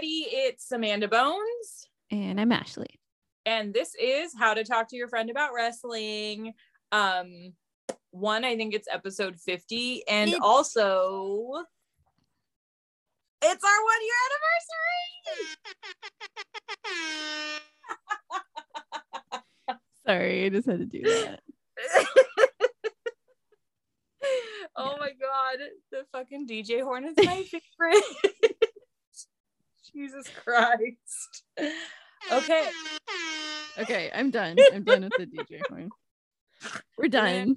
Everybody, it's Amanda Bones, And I'm Ashley. and this is How to Talk to Your Friend About Wrestling. Um, one, I think it's episode 50, and It's- also it's our one year anniversary. Sorry, I just had to do that. oh my god, the fucking DJ horn is my favorite. Jesus Christ. Okay. Okay, I'm done. I'm done with the DJ horn. We're done.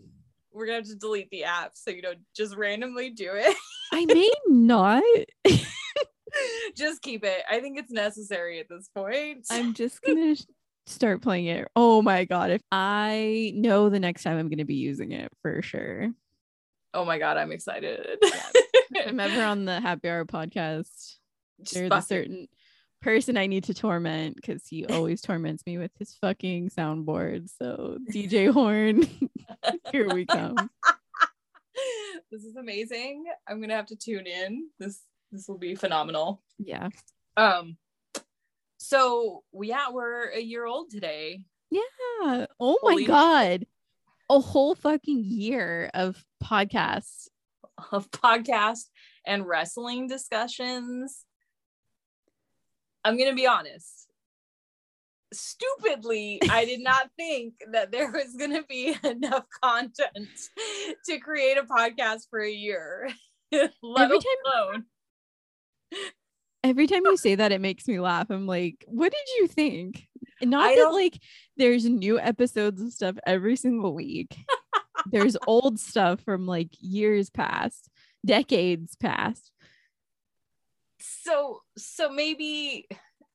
We're gonna have to delete the app so you don't just randomly do it. I may not. just keep it. I think it's necessary at this point. I'm just gonna start playing it. Oh my god! If I know the next time I'm gonna be using it for sure. oh my god, I'm excited. If I'm ever on the Happy Hour podcast. There's a certain person I need to torment because he always torments me with his fucking soundboard. So DJ horn, here we come. this is amazing. I'm gonna have to tune in. This this will be phenomenal. Yeah. Um so yeah, we're a year old today. Yeah. Oh Holy my god. A whole fucking year of podcasts. of podcast and wrestling discussions. I'm going to be honest. Stupidly, I did not think that there was going to be enough content to create a podcast for a year, let Every time- alone. Every time you say that, it makes me laugh. I'm like, what did you think? Not that like there's new episodes of stuff every single week. there's old stuff from like years past, decades past. So, so maybe,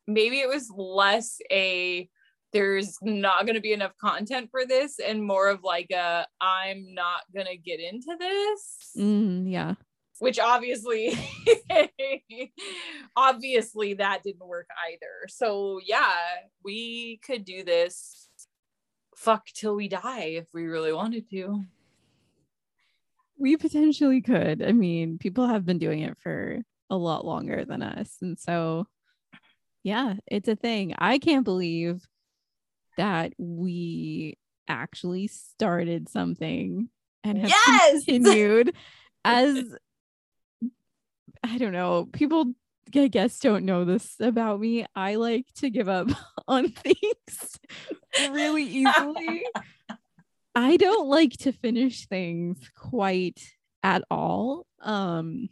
maybe it was less a there's not going to be enough content for this and more of like a I'm not going to get into this. Mm, yeah. which obviously obviously that didn't work either so yeah we could do this fuck till we die if we really wanted to We potentially could. I mean, people have been doing it for a lot longer than us. And so, yeah, it's a thing. I can't believe that we actually started something and have yes continued as I don't know, people I guess don't know this about me. I like to give up on things really easily. I don't like to finish things quite at all. Um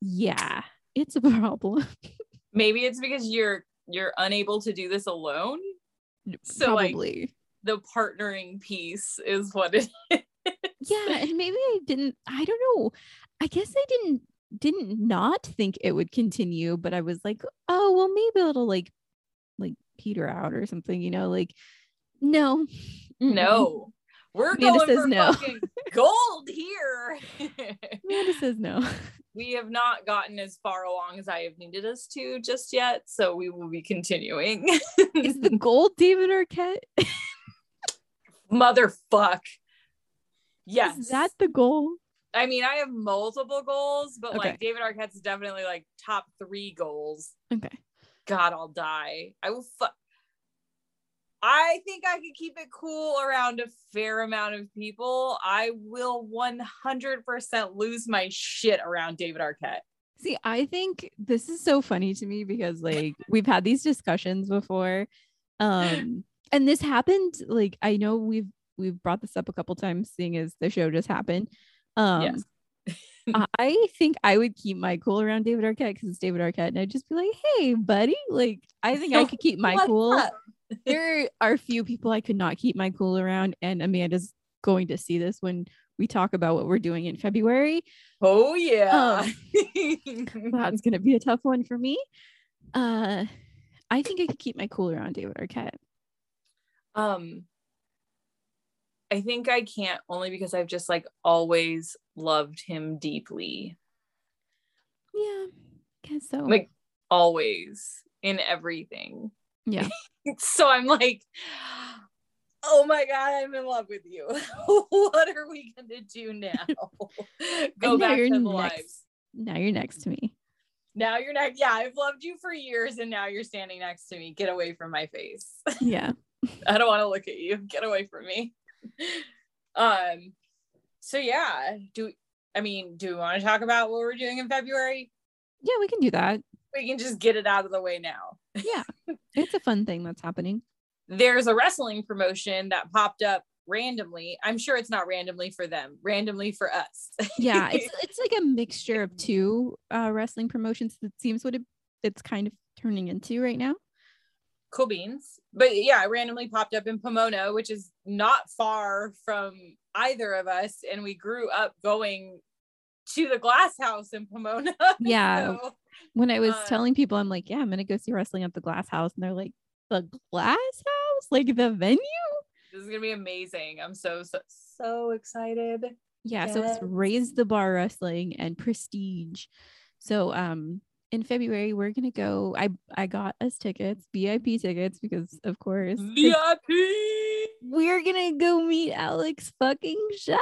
yeah, it's a problem. maybe it's because you're you're unable to do this alone So, like, Probably. the partnering piece is what it is yeah, and maybe I didn't I don't know. I guess I didn't didn't not think it would continue, but I was like, oh well maybe it'll like like peter out or something, you know, like no. Mm-mm. no we're Amanda going says for no. fucking gold here Amanda says no. We have not gotten as far along as I have needed us to just yet, so we will be continuing. Is the gold David Arquette? Motherfuck. Yes. Is that the goal? I mean, I have multiple goals, but Okay. like David Arquette's definitely like top three goals. Okay. God, I'll die. I will fuck. I think I could keep it cool around a fair amount of people. I will 100% lose my shit around David Arquette. See, I think this is so funny to me because like we've had these discussions before. Um and this happened like I know we've we've brought this up a couple times seeing as the show just happened. Um Yes. I think I would keep my cool around David Arquette because it's David Arquette and I'd just be like, hey buddy, like I think I could keep my What's cool. up? There are a few people I could not keep my cool around, and Amanda's going to see this when we talk about what we're doing in February. Oh yeah. That's gonna be a tough one for me. Uh, I think I could keep my cool around David Arquette. um I think I can't only because I've just like always loved him deeply. Yeah, I guess so. Like always in everything. Yeah, So I'm like, oh my god, I'm in love with you. what are we gonna do now? Go back to the next. lives. now you're next to me. Now you're next. Yeah, I've loved you for years and now you're standing next to me. Get away from my face. Yeah, I don't want to look at you. Get away from me. Um so yeah, do I mean, do we want to talk about what we're doing in February? yeah, we can do that. We can just get it out of the way now. Yeah, it's a fun thing that's happening. There's a wrestling promotion that popped up randomly. I'm sure it's not randomly for them, randomly for us. Yeah, it's it's like a mixture of two uh, wrestling promotions. That seems what it, it's kind of turning into right now. cool beans. But yeah, it randomly popped up in Pomona, which is not far from either of us. And we grew up going to the glass house in Pomona. Yeah. So, When I was Uh, telling people, I'm like, yeah, I'm gonna go see wrestling at the Glass House, and they're like, the Glass House, like the venue. this is gonna be amazing. I'm so so so excited. Yeah, so it's Raise the Bar Wrestling and Prestige. So um in February we're gonna go. I I got us tickets, VIP tickets, because of course VIP we're gonna go meet Alex fucking Shelley.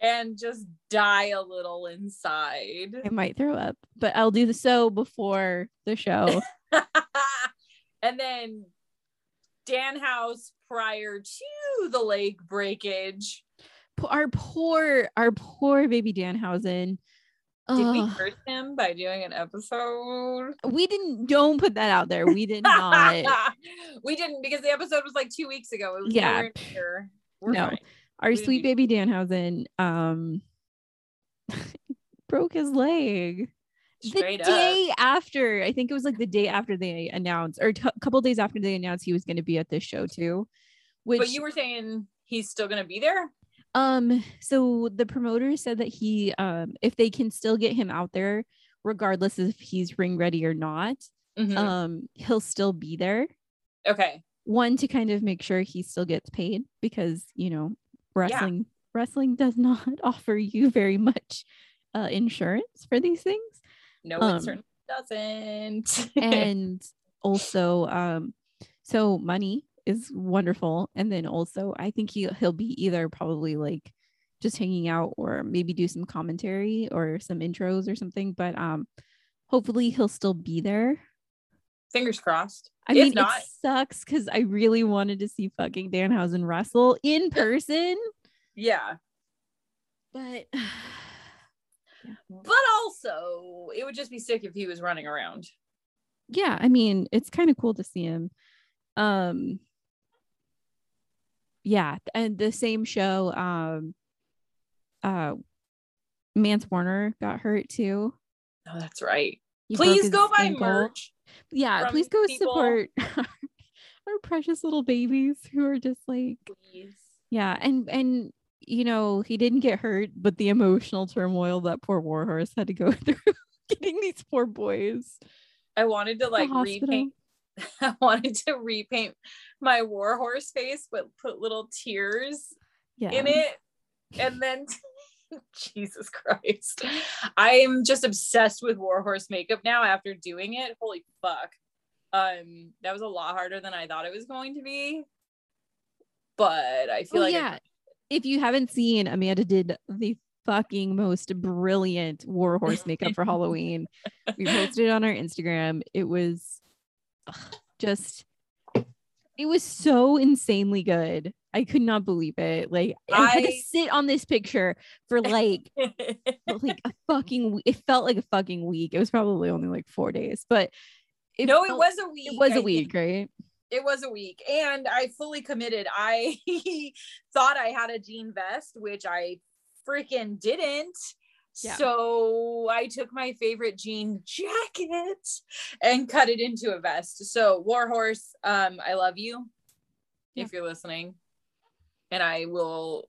And just die a little inside. I might throw up, but I'll do the so before the show. and then Danhausen prior to the lake breakage. Our poor, our poor baby Danhausen. Did we Ugh. hurt him by doing an episode? we didn't don't put that out there. We did not. we didn't because the episode was like two weeks ago. It was Yeah. We're No. fine. Our We sweet baby Danhausen um broke his leg. Straight the up. day after, I think it was like the day after they announced, or a couple days after they announced he was going to be at this show too. Which but you were saying he's still gonna be there? Um, so the promoter said that he um if they can still get him out there, regardless if he's ring ready or not, Mhm. um, he'll still be there. okay. One to kind of make sure he still gets paid because you know, wrestling wrestling does not offer you very much uh insurance for these things. No, Um, it certainly doesn't. and also um so money is wonderful and then also i think he, he'll be either probably like just hanging out or maybe do some commentary or some intros or something but um hopefully he'll still be there Fingers crossed. i If mean not- it sucks because i really wanted to see fucking danhausen wrestle in person Yeah. but But also, it would just be sick if he was running around. yeah i mean it's kind of cool to see him um yeah and the same show um uh Mance Warner got hurt too. Oh, that's right. He Please go buy ankle. merch. Yeah, please go people. support our precious little babies who are just like Please. yeah, and and you know, he didn't get hurt, but the emotional turmoil that poor Warhorse had to go through getting these poor boys. I wanted to like repaint. I wanted to repaint my warhorse face, but put little tears Yeah. in it. And then Jesus Christ. I am just obsessed with warhorse makeup now after doing it. Holy fuck. Um, that was a lot harder than I thought it was going to be. But I feel Oh like yeah. If you haven't seen, Amanda did the fucking most brilliant warhorse makeup for Halloween. We posted it on our Instagram. It was just it was so insanely good. I could not believe it. Like I, had to sit on this picture for like like a fucking we- it felt like a fucking week. It was probably only like 4 days, but no, it was a week. it was I a think. week, right? it was a week and i fully committed i thought i had a jean vest which i freaking didn't Yeah. so i took my favorite jean jacket and cut it into a vest so warhorse um i love you if you're listening and I will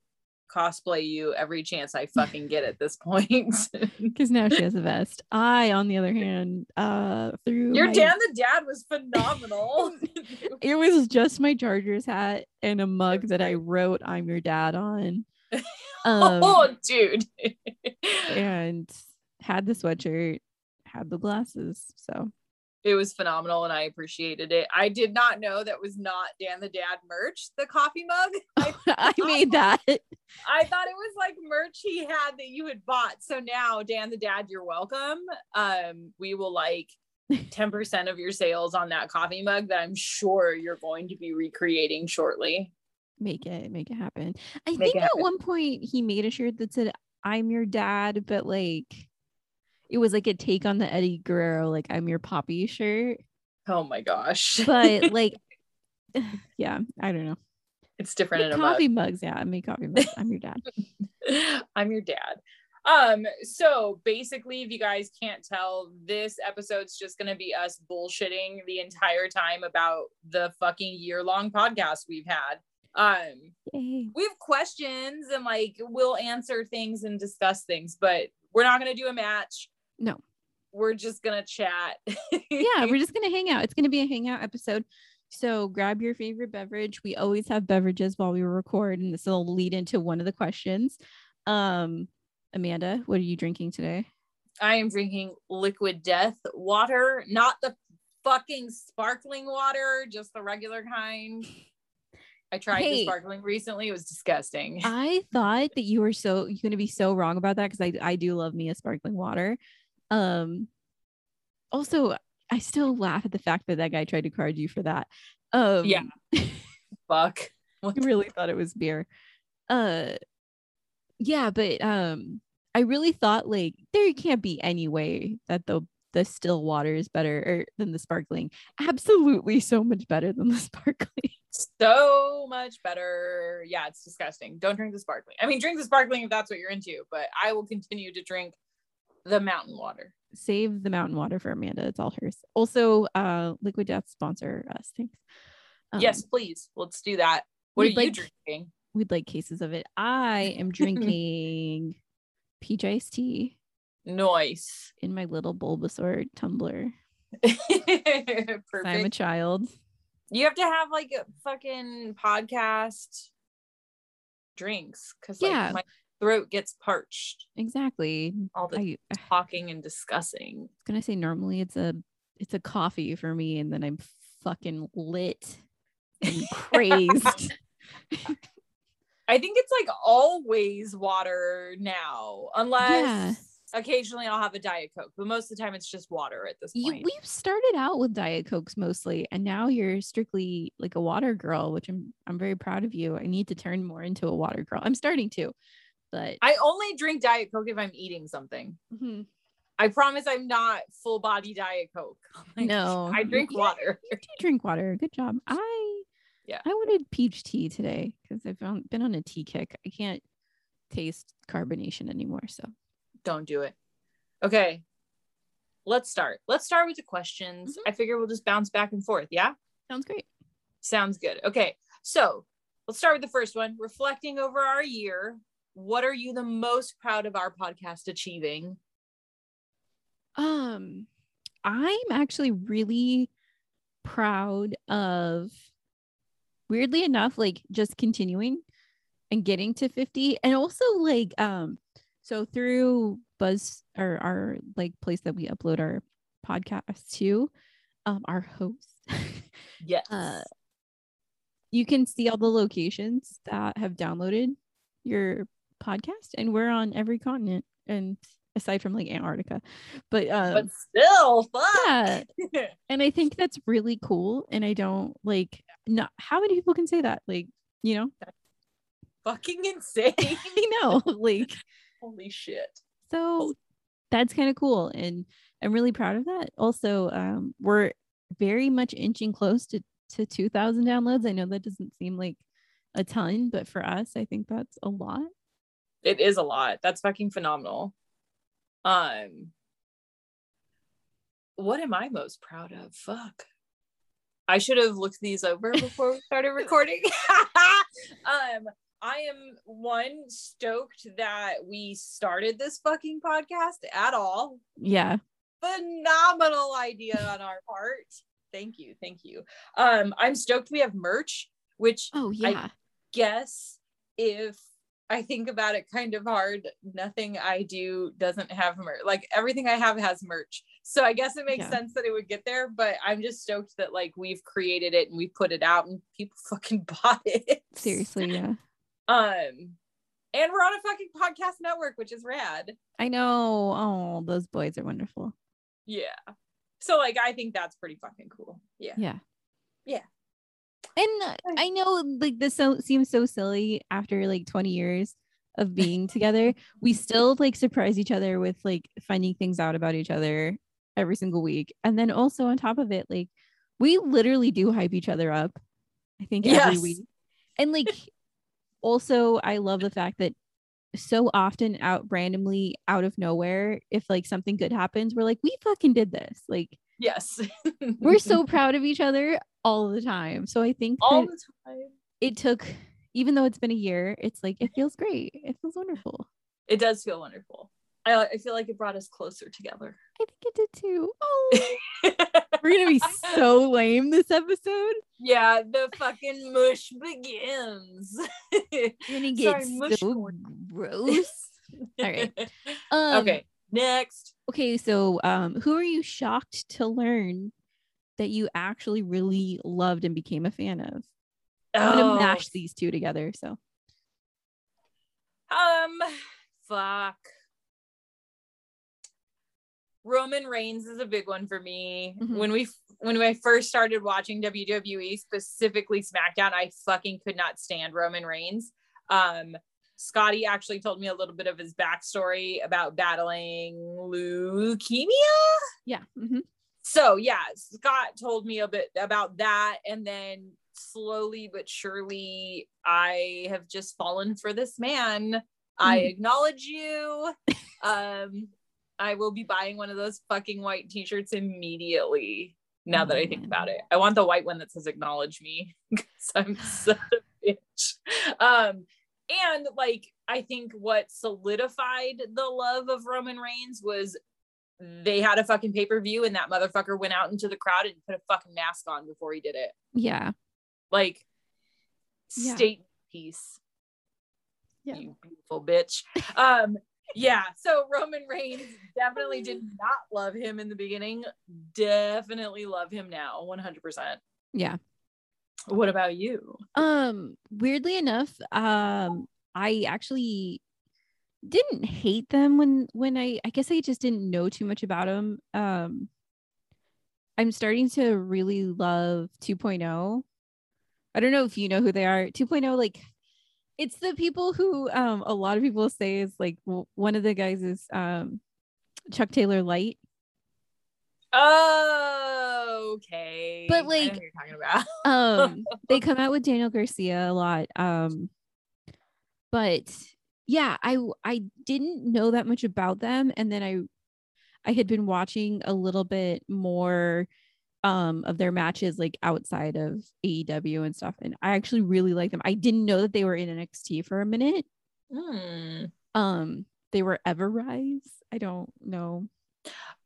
cosplay you every chance I fucking get at this point. because now she has a vest. I, on the other hand, uh, through Your my- Dan the Dad was phenomenal. it was just my Chargers hat and a mug that I wrote "I'm your dad" on, um, oh, dude. and had the sweatshirt, had the glasses. So it was phenomenal and I appreciated it. I did not know that was not Dan the Dad merch, the coffee mug. I, I made that. I thought it was like merch he had that you had bought. So now, Dan the Dad, you're welcome. Um, we will like 10% of your sales on that coffee mug that I'm sure you're going to be recreating shortly. Make it, make it happen. I Make think at happen. one point he made a shirt that said "I'm your dad," but like it was like a take on the Eddie Guerrero, like "I'm your poppy" shirt. Oh my gosh. But like, yeah, I don't know. it's different Make in a mug. coffee mugs, yeah. I make coffee mugs. I'm your dad. I'm your dad. Um, so basically, if you guys can't tell, this episode's just gonna be us bullshitting the entire time about the fucking year-long podcast we've had. Um, Yay. we have questions and like we'll answer things and discuss things, but we're not gonna do a match. No. We're just gonna chat. yeah, we're just gonna hang out. It's gonna be a hangout episode. So grab your favorite beverage. We always have beverages while we record, and this will lead into one of the questions. Um, Amanda, what are you drinking today? I am drinking liquid death water, not the fucking sparkling water, just the regular kind. I tried the sparkling recently. It was disgusting. I thought that you were so you're gonna be so wrong about that because I I do love me a sparkling water. Um, also I still laugh at the fact that that guy tried to card you for that. Um, Yeah. Fuck. I really thought it was beer. Uh yeah, but um I really thought like there can't be any way that the the still water is better or than the sparkling. Absolutely so much better than the sparkling. So much better. Yeah, it's disgusting. Don't drink the sparkling. I mean, drink the sparkling if that's what you're into, but I will continue to drink the mountain water. Save the mountain water for Amanda. It's all hers. Also, uh Liquid Death sponsor us. Thanks. Um, yes, please. Let's do that. What are we'd you like- drinking? we'd like cases of it. I am drinking peach iced tea Noise. in my little Bulbasaur tumbler. 'cause I'm a child. You have to have like a fucking podcast drinks because like Yeah. my throat gets parched Exactly. all the I, I talking and discussing. was gonna say normally it's a it's a coffee for me, and then I'm fucking lit and crazed. I think it's like always water now, unless occasionally I'll have a Diet Coke, but most of the time it's just water at this you, point. we've started out with diet cokes mostly, and now you're strictly like a water girl, which I'm I'm very proud of you. I need to turn more into a water girl. I'm starting to, but I only drink Diet Coke if I'm eating something. Mhm. I promise I'm not full body Diet Coke. Like, no, I drink yeah, water. You do drink water. Good job. I Yeah. I wanted peach tea today because I've been on a tea kick. I can't taste carbonation anymore. So Don't do it. Okay. Let's start. Let's start with the questions. Mhm. I figure we'll just bounce back and forth. Yeah. sounds great. Sounds good. Okay. So let's start with the first one. Reflecting over our year, what are you the most proud of our podcast achieving? Um, I'm actually really proud of, weirdly enough, like just continuing and getting to 50. And also, like, um, so through Buzz or our like place that we upload our podcast to, um, our host, Yes. uh, you can see all the locations that have downloaded your podcast, and we're on every continent, and aside from like Antarctica, but um, but still, fuck. yeah, and I think that's really cool. And I don't like not how many people can say that, like you know, Fucking insane. I know, like Holy shit. so that's kind of cool, and I'm really proud of that. Also, um, we're very much inching close to to 2,000 downloads. I know that doesn't seem like a ton, but for us, I think that's a lot. It is a lot. That's fucking phenomenal. Um what am I most proud of? Fuck. I should have looked these over before we started recording. um I am one stoked that we started this fucking podcast at all. Yeah. Phenomenal idea on our part. Thank you. Thank you. Um, I'm stoked we have merch, which Oh yeah. guess if I think about it kind of hard, nothing I do doesn't have merch. Like everything I have has merch. So I guess it makes Yeah. sense that it would get there, but I'm just stoked that like we've created it and we put it out and people fucking bought it. Seriously, yeah. Um and we're on a fucking podcast network, which is rad. I know. Oh, those boys are wonderful. Yeah. So like I think that's pretty fucking cool. Yeah. Yeah. Yeah. And I know like this so seems so silly after like 20 years of being together. We still like surprise each other with like finding things out about each other every single week. And then also on top of it, like we literally do hype each other up. I think every Yes. week. And like also I love the fact that so often out randomly out of nowhere, if like something good happens, we're like, we fucking did this. Like Yes. we're so proud of each other all the time. So I think all the time. it took, even though it's been a year, it's like it feels great. It feels wonderful. It does feel wonderful. I, I feel like it brought us closer together. I think it did too. Oh, we're gonna be so lame this episode. yeah, the fucking mush begins. We're gonna get Sorry, so corn. gross. All right. Um, okay, next. Okay. So, um, who are you shocked to learn that you actually really loved and became a fan of? I'm gonna Oh, mash these two together. So, Um, fuck. Roman Reigns is a big one for me. Mhm. When we when I first started watching WWE, specifically SmackDown, I fucking could not stand Roman Reigns. Um, Scotty actually told me a little bit of his backstory about battling leukemia. yeah. mhm. So yeah, Scott told me a bit about that, and then slowly but surely, I have just fallen for this man. I Mhm. acknowledge you. Um, I will be buying one of those fucking white t-shirts immediately. Now that I think about it, I want the white one that says "Acknowledge me" because I'm such a bitch. Um, and like I think what solidified the love of Roman Reigns was they had a fucking pay per view and that motherfucker went out into the crowd and put a fucking mask on before he did it. Yeah. Like, Yeah. state peace. Yeah. You beautiful bitch. Um, yeah. So Roman Reigns definitely did not love him in the beginning. Definitely love him now, 100%. Yeah. What about you? Um, weirdly enough, um, I actually didn't hate them when when I I guess I just didn't know too much about them. Um, I'm starting to really love 2.0. I don't know if you know who they are. 2.0, like it's the people who um a lot of people say is like one of the guys is um Chuck Taylor Light. Oh, okay. But, like, you're talking about. um they come out with daniel garcia a lot um but yeah i i didn't know that much about them and then i i had been watching a little bit more um of their matches like outside of aew and stuff and i actually really like them i didn't know that they were in nxt for a minute Hmm. um they were Ever-Rise i don't know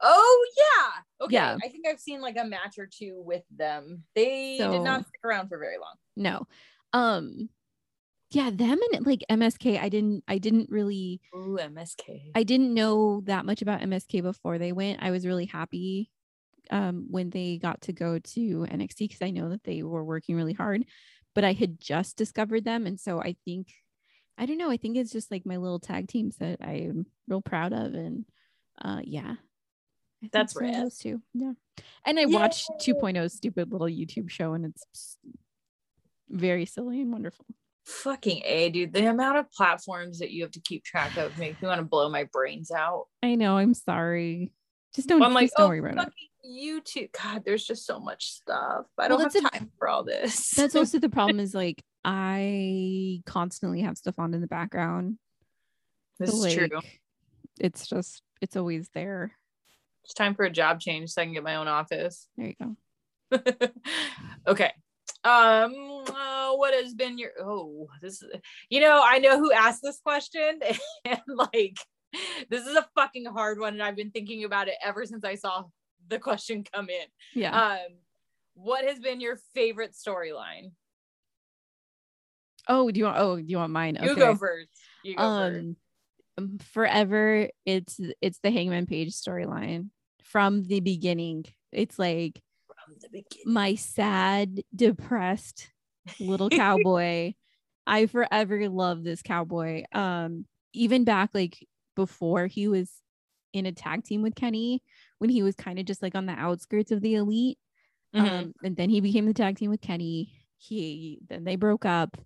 Oh yeah. Okay. Yeah. I think I've seen like a match or two with them. They did not stick around for very long. no um yeah them and like msk i didn't i didn't really Ooh, MSK. I didn't know that much about MSK before they went. I was really happy um, when they got to go to NXT because I know that they were working really hard, but I had just discovered them. And so I think, I don't know, I think it's just like my little tag teams that I'm real proud of. And uh, yeah, I That's rad. Those two. Yeah. And I watched 2.0's stupid little YouTube show and it's very silly and wonderful. Fucking A, dude. The amount of platforms that you have to keep track of makes me want to blow my brains out. I know. I'm sorry. Just don't, I'm like, don't oh, worry about it. YouTube. God, there's just so much stuff. I don't have a- time for all this. that's also the problem is like I constantly have stuff on in the background. this So, is true. It's just it's always there. It's time for a job change so I can get my own office. There you go. okay. Um, uh, what has been your oh this is you know I know who asked this question and like this is a fucking hard one and I've been thinking about it ever since I saw the question come in. Yeah. Um what has been your favorite storyline? oh, do you want? Oh, do you want mine? You go first. You go first. um um, forever it's it's the hangman page storyline from the beginning it's like From the beginning. my sad depressed little cowboy i forever love this cowboy um even back like before he was in a tag team with kenny when he was kind of just like on the outskirts of the elite Mhm. um and then he became the tag team with kenny he then they broke up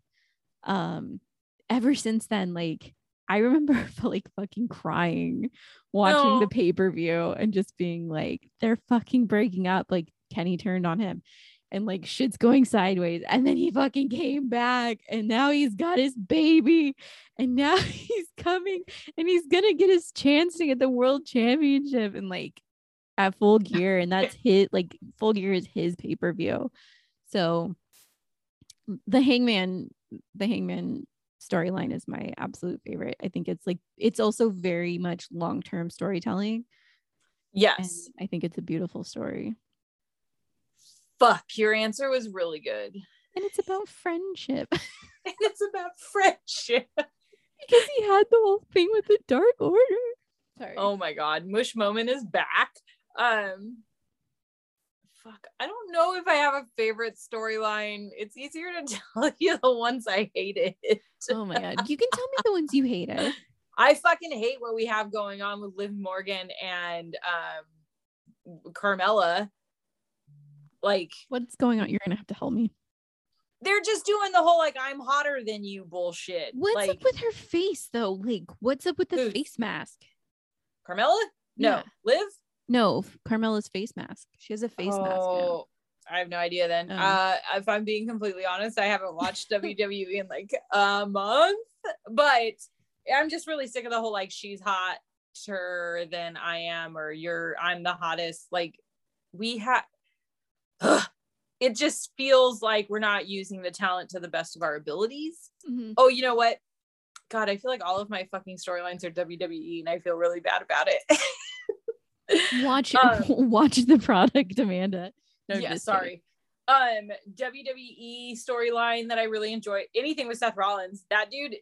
um ever since then like i remember like fucking crying watching No. the pay-per-view and just being like they're fucking breaking up like kenny turned on him and like shit's going sideways and then he fucking came back and now he's got his baby and now he's coming and he's gonna get his chance to get the world championship and like at full gear and that's his like full gear is his pay-per-view. So the hangman the hangman storyline is my absolute favorite. I think it's like it's also very much long-term storytelling. And yes. i think it's a beautiful story Fuck, your answer was really good. and it's about friendship and it's about friendship. because he had the whole thing with the dark order sorry Oh my god, Mush Moment is back. Um fuck, I don't know if I have a favorite storyline. It's easier to tell you the ones I hated. oh my god you can tell me the ones you hated I fucking hate what we have going on with Liv Morgan and um Carmella. Like what's going on you're gonna have to help me they're just doing the whole like I'm hotter than you bullshit. what's like up with her face though like what's up with the Whose? face mask Carmella? No, Yeah. Liv? no carmella's face mask she has a face mask now. Oh, I have no idea then. Oh. Uh, if I'm being completely honest, I haven't watched WWE in like a month, but I'm just really sick of the whole like she's hotter than I am or you're I'm the hottest. Like we have it just feels like we're not using the talent to the best of our abilities. Mhm. Oh, you know what? God, I feel like all of my fucking storylines are WWE and I feel really bad about it. watch Um, watch the product amanda No, yeah, sorry. Um, WWE storyline that I really enjoy. Anything with Seth Rollins. That dude,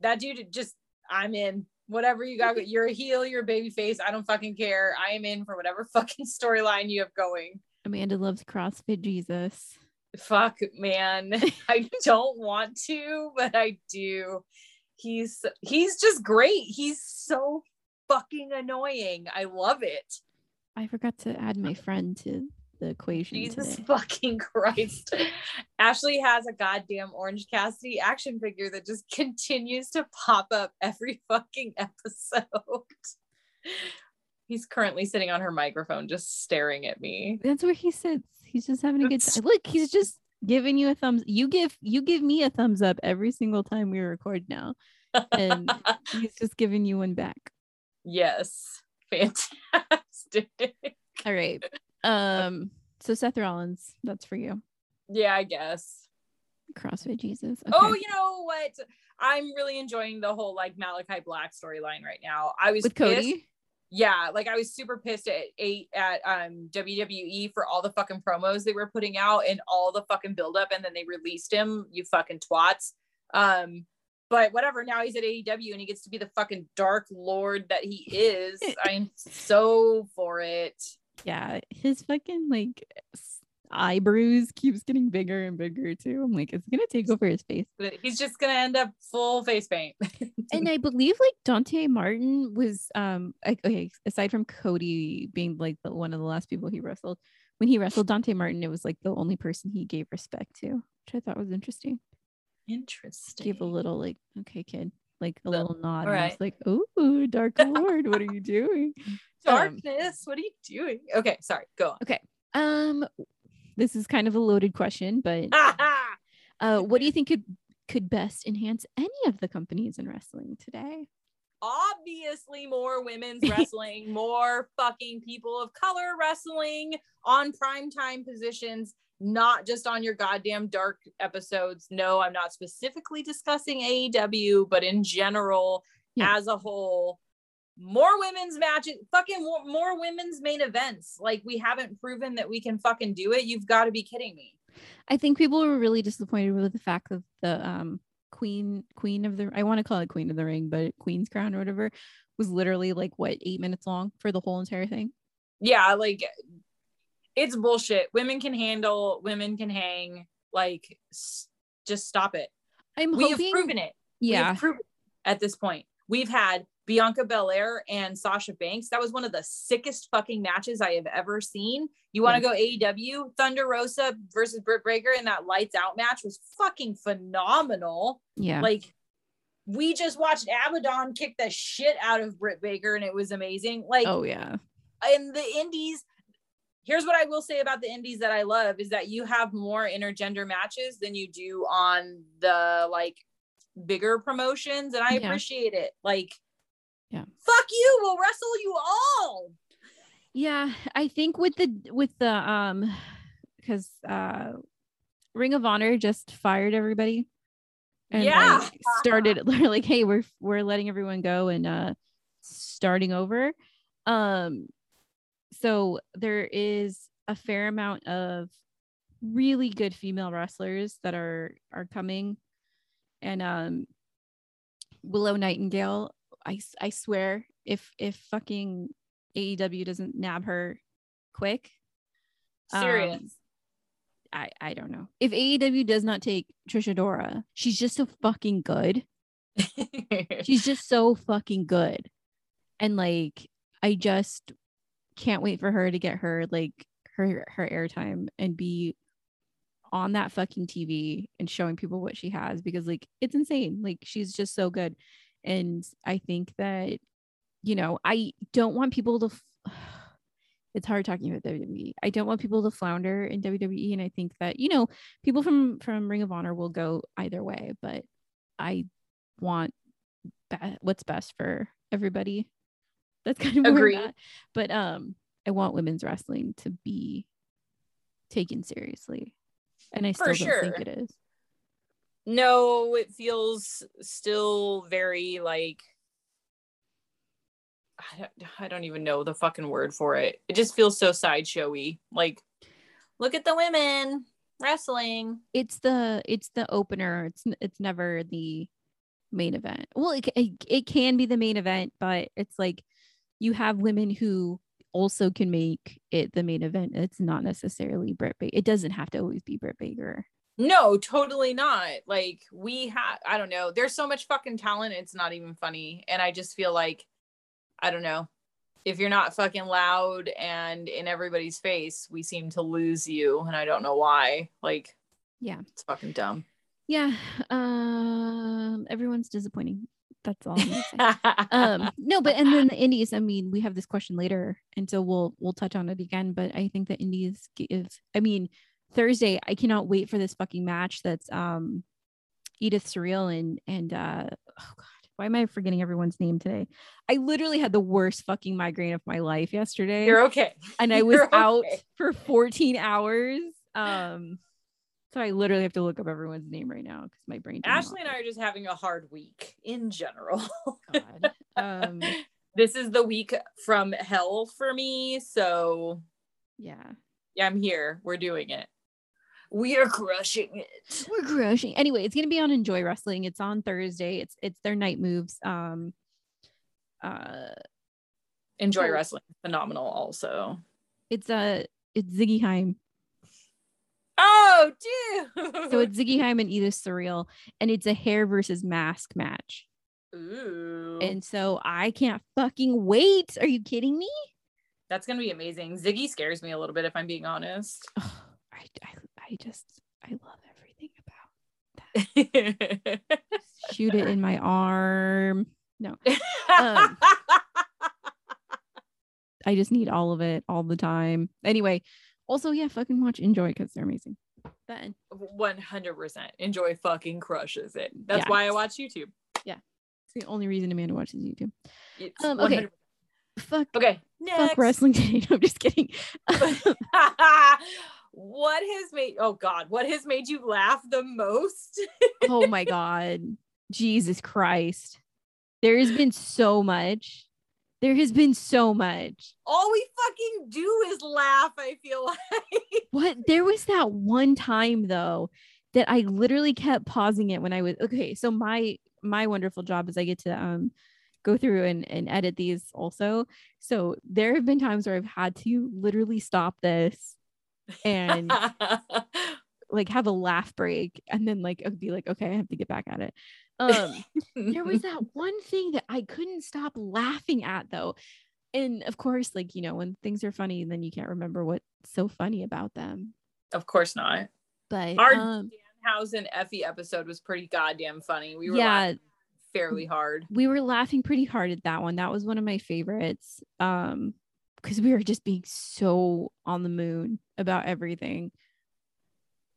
that dude just I'm in. Whatever you got, you're a heel, you're a baby face. I don't fucking care. I am in for whatever fucking storyline you have going. Amanda loves crossfit jesus Fuck, man. I don't want to, but I do. He's he's just great. He's so fucking annoying. I love it. i forgot to add my friend to the equation Jesus today. fucking Christ. Ashley has a goddamn Orange Cassidy action figure that just continues to pop up every fucking episode. He's currently sitting on her microphone just staring at me. that's where he sits he's just having a good time look he's just giving you a thumbs you give you give me a thumbs up every single time we record now and he's just giving you one back yes. Fantastic. all right um so seth rollins that's for you Yeah, I guess. crossfit jesus Oh, you know what? I'm really enjoying the whole like Malachi Black storyline right now. I was with pissed. cody yeah like i was super pissed at eight at um wwe for all the fucking promos they were putting out and all the fucking buildup and then they released him you fucking twats. Um but whatever now he's at aew and he gets to be the fucking dark lord that he is. I'm so for it. Yeah his fucking like eye bruise keeps getting bigger and bigger too. I'm like it's gonna take over his face. But he's just gonna end up full face paint. And i believe like dante martin was um like, okay aside from cody being like the one of the last people he wrestled when he wrestled dante martin it was like the only person he gave respect to which i thought was interesting. Interesting. Gave a little like okay kid like a The- little nod all and I was right. like oh dark lord what are you doing? Um, darkness what are you doing? Okay sorry go on. Okay. um this is kind of a loaded question but uh what do you think could could best enhance any of the companies in wrestling today obviously more women's wrestling, more fucking people of color wrestling on primetime positions. not just on your goddamn dark episodes. No, I'm not specifically discussing AEW, but in general, Yeah. as a whole, more women's matches, fucking more, women's main events. Like we haven't proven that we can fucking do it. You've got to be kidding me. I think people were really disappointed with the fact that the um queen queen of the I want to call it queen of the ring, but queen's crown or whatever was literally like what eight minutes long for the whole entire thing. Yeah, like it's bullshit. Women can handle, women can hang. Like, s- just stop it. I'm We have hoping, proven it. Yeah, proven it at this point. We've had Bianca Belair and Sasha Banks. That was one of the sickest fucking matches I have ever seen. You want to go AEW? Thunder Rosa versus Britt Baker in that lights out match was fucking phenomenal. yeah, Like, we just watched Abaddon kick the shit out of Britt Baker and it was amazing. Like, oh yeah, in the indies here's what i will say about the indies that i love is that you have more intergender matches than you do on the like bigger promotions and i Yeah. appreciate it like. Fuck you we'll wrestle you all yeah. I think with the with the um because uh Ring of Honor just fired everybody. And Yeah. like, started like, hey, we're we're letting everyone go and uh starting over. Um so there is a fair amount of really good female wrestlers that are are coming and um willow nightingale i i swear if if fucking aew doesn't nab her quick serious. Um, i i don't know. If aew does not take Trish Adora she's just so fucking good. She's just so fucking good. And like i just can't wait for her to get her like her her airtime and be on that fucking tv and showing people what she has because like it's insane. Like she's just so good and i think that you know i don't want people to f- it's hard talking about WWE. I don't want people to flounder in WWE and I think that you know people from from Ring of Honor will go either way but I want be- what's best for everybody. That's kind of agree. I'm Agreed. at. But um, I want women's wrestling to be taken seriously, and I For still don't think it is. No it feels still very like I don't, I don't even know the fucking word for it it just feels so sideshowy like look at the women wrestling It's the it's the opener. It's it's never the main event. Well, it, it it can be the main event, but it's like you have women who also can make it the main event. It's not necessarily Britt. It doesn't have to always be Britt Baker. No, totally not. Like we have I don't know. There's so much fucking talent, it's not even funny. And I just feel like I don't know. If you're not fucking loud and in everybody's face, we seem to lose you and I don't know why. Like Yeah. it's fucking dumb. Yeah. Um. Everyone's disappointing. That's all. Um no but and then the indies i mean we have this question later and so we'll we'll touch on it again but i think the indies give i mean thursday i cannot wait for this fucking match that's um edith surreal and and uh oh god why am i forgetting everyone's name today i literally had the worst fucking migraine of my life yesterday You're okay. and i was you're out for 14 hours um so i literally have to look up everyone's name right now because my brain Ashley and I are just having a hard week in general. God. um this is the week from hell for me. So yeah yeah, I'm here. We're doing it. We are crushing it. we're crushing anyway it's gonna be on enjoy wrestling it's on thursday it's it's their night moves um uh Enjoy Cool. wrestling. Phenomenal also. it's uh it's ziggy Haim Oh, dude. so it's ziggy Haim and edith surreal and it's a hair versus mask match Ooh. and so i can't fucking wait are you kidding me that's gonna be amazing. Ziggy scares me a little bit if I'm being honest. Ugh, I, I i just i love everything about that. shoot it in my arm Um, i just need all of it all the time anyway also yeah fucking watch enjoy because they're amazing then 100% enjoy fucking crushes it. That's Yeah. why I watch YouTube. Yeah. It's the only reason amanda watches youtube It's Um, okay. 100%. fuck Okay. fuck wrestling today. No, I'm just kidding. What has made oh god, what has made you laugh the most? oh my god. Jesus Christ. There has been so much. There has been so much. All we fucking do is laugh, I feel like. What there was that one time though that I literally kept pausing it when I was okay. So my my wonderful job is I get to um go through and, and edit these also. So there have been times where I've had to literally stop this and like have a laugh break and then like be like, okay, I have to get back at it. Um there was that one thing that I couldn't stop laughing at though. And of course, like, you know, when things are funny, then you can't remember what's so funny about them. Of course not. But Our um, Danhausen Effy episode was pretty goddamn funny. We were Yeah. fairly hard. we were laughing pretty hard at that one. That was one of my favorites. Um, because we were just being so on the moon about everything,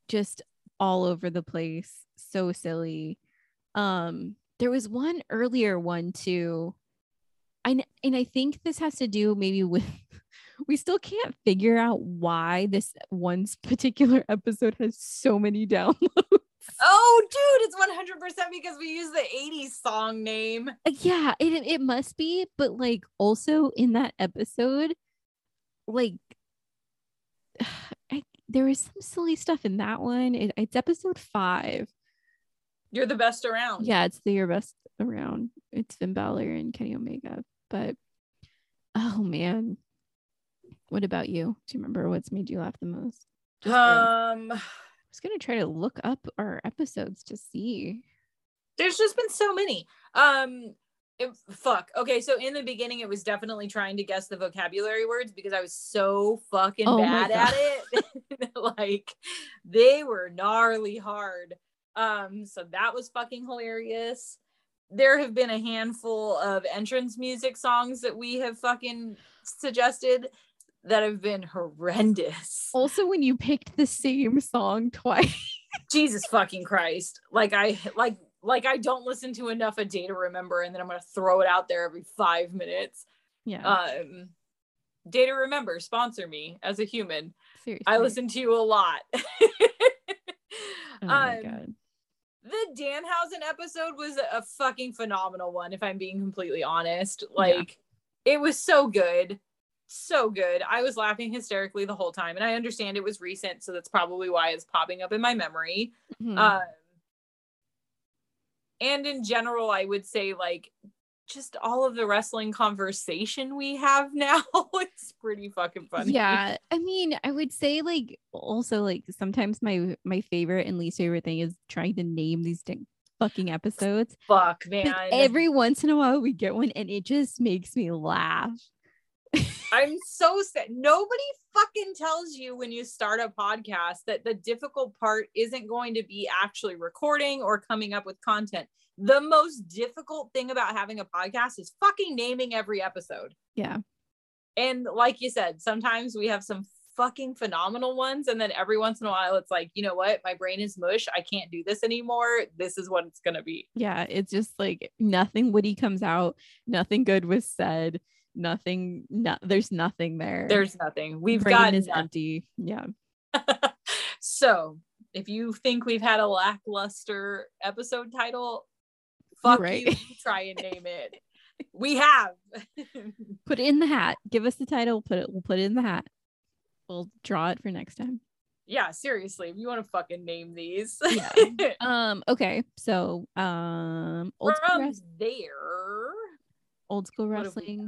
just all over the place, so silly. Um, there was one earlier one too. I and I think this has to do maybe with we still can't figure out why this one particular episode has so many downloads. Oh, dude, it's 100% because we use the 80s song name. Uh, yeah it, it must be but like also in that episode like I, there was some silly stuff in that one. It, it's episode five. You're the best around. yeah it's the your best around. It's Finn Balor and Kenny Omega but oh man. What about you? Do you remember what's made you laugh the most? Just Um, was gonna try to look up our episodes to see there's just been so many. Um, it, fuck. Okay, so in the beginning, it was definitely trying to guess the vocabulary words because I was so fucking Oh bad at it. like, they were gnarly hard. Um, so that was fucking hilarious. There have been a handful of entrance music songs that we have fucking suggested that have been horrendous. also when you picked the same song twice Jesus fucking Christ. Like I like like I don't listen to enough a day to remember and then I'm gonna throw it out there every five minutes. yeah Um Data Remember, sponsor me as a human. seriously I listen to you a lot. oh my um, god the Danhausen episode was a fucking phenomenal one, if I'm being completely honest. Yeah. Like, it was so good. So good. I was laughing hysterically the whole time. And I understand it was recent, so that's probably why it's popping up in my memory. Mhm. Um, and in general, I would say like just all of the wrestling conversation we have now it's pretty fucking funny. Yeah, I mean, I would say like also like sometimes my my favorite and least favorite thing is trying to name these fucking episodes. fuck man. Every once in a while we get one and it just makes me laugh. I'm so sad. Nobody fucking tells you when you start a podcast that the difficult part isn't going to be actually recording or coming up with content. The most difficult thing about having a podcast is fucking naming every episode. Yeah. And like you said, sometimes we have some fucking phenomenal ones. And then every once in a while, it's like, you know what? My brain is mush. I can't do this anymore. This is what it's going to be. Yeah, it's just like nothing witty comes out, nothing good was said, nothing no, there's nothing there. There's nothing. We've Brain got is nothing. empty. Yeah. so if you think we've had a lackluster episode title, fuck right. you. you Try and name it. We have. Put it in the hat. Give us the title, put it we'll put it in the hat. We'll draw it for next time. yeah, seriously. If you want to fucking name these. Yeah. Um okay, so um old school, From there. old school wrestling.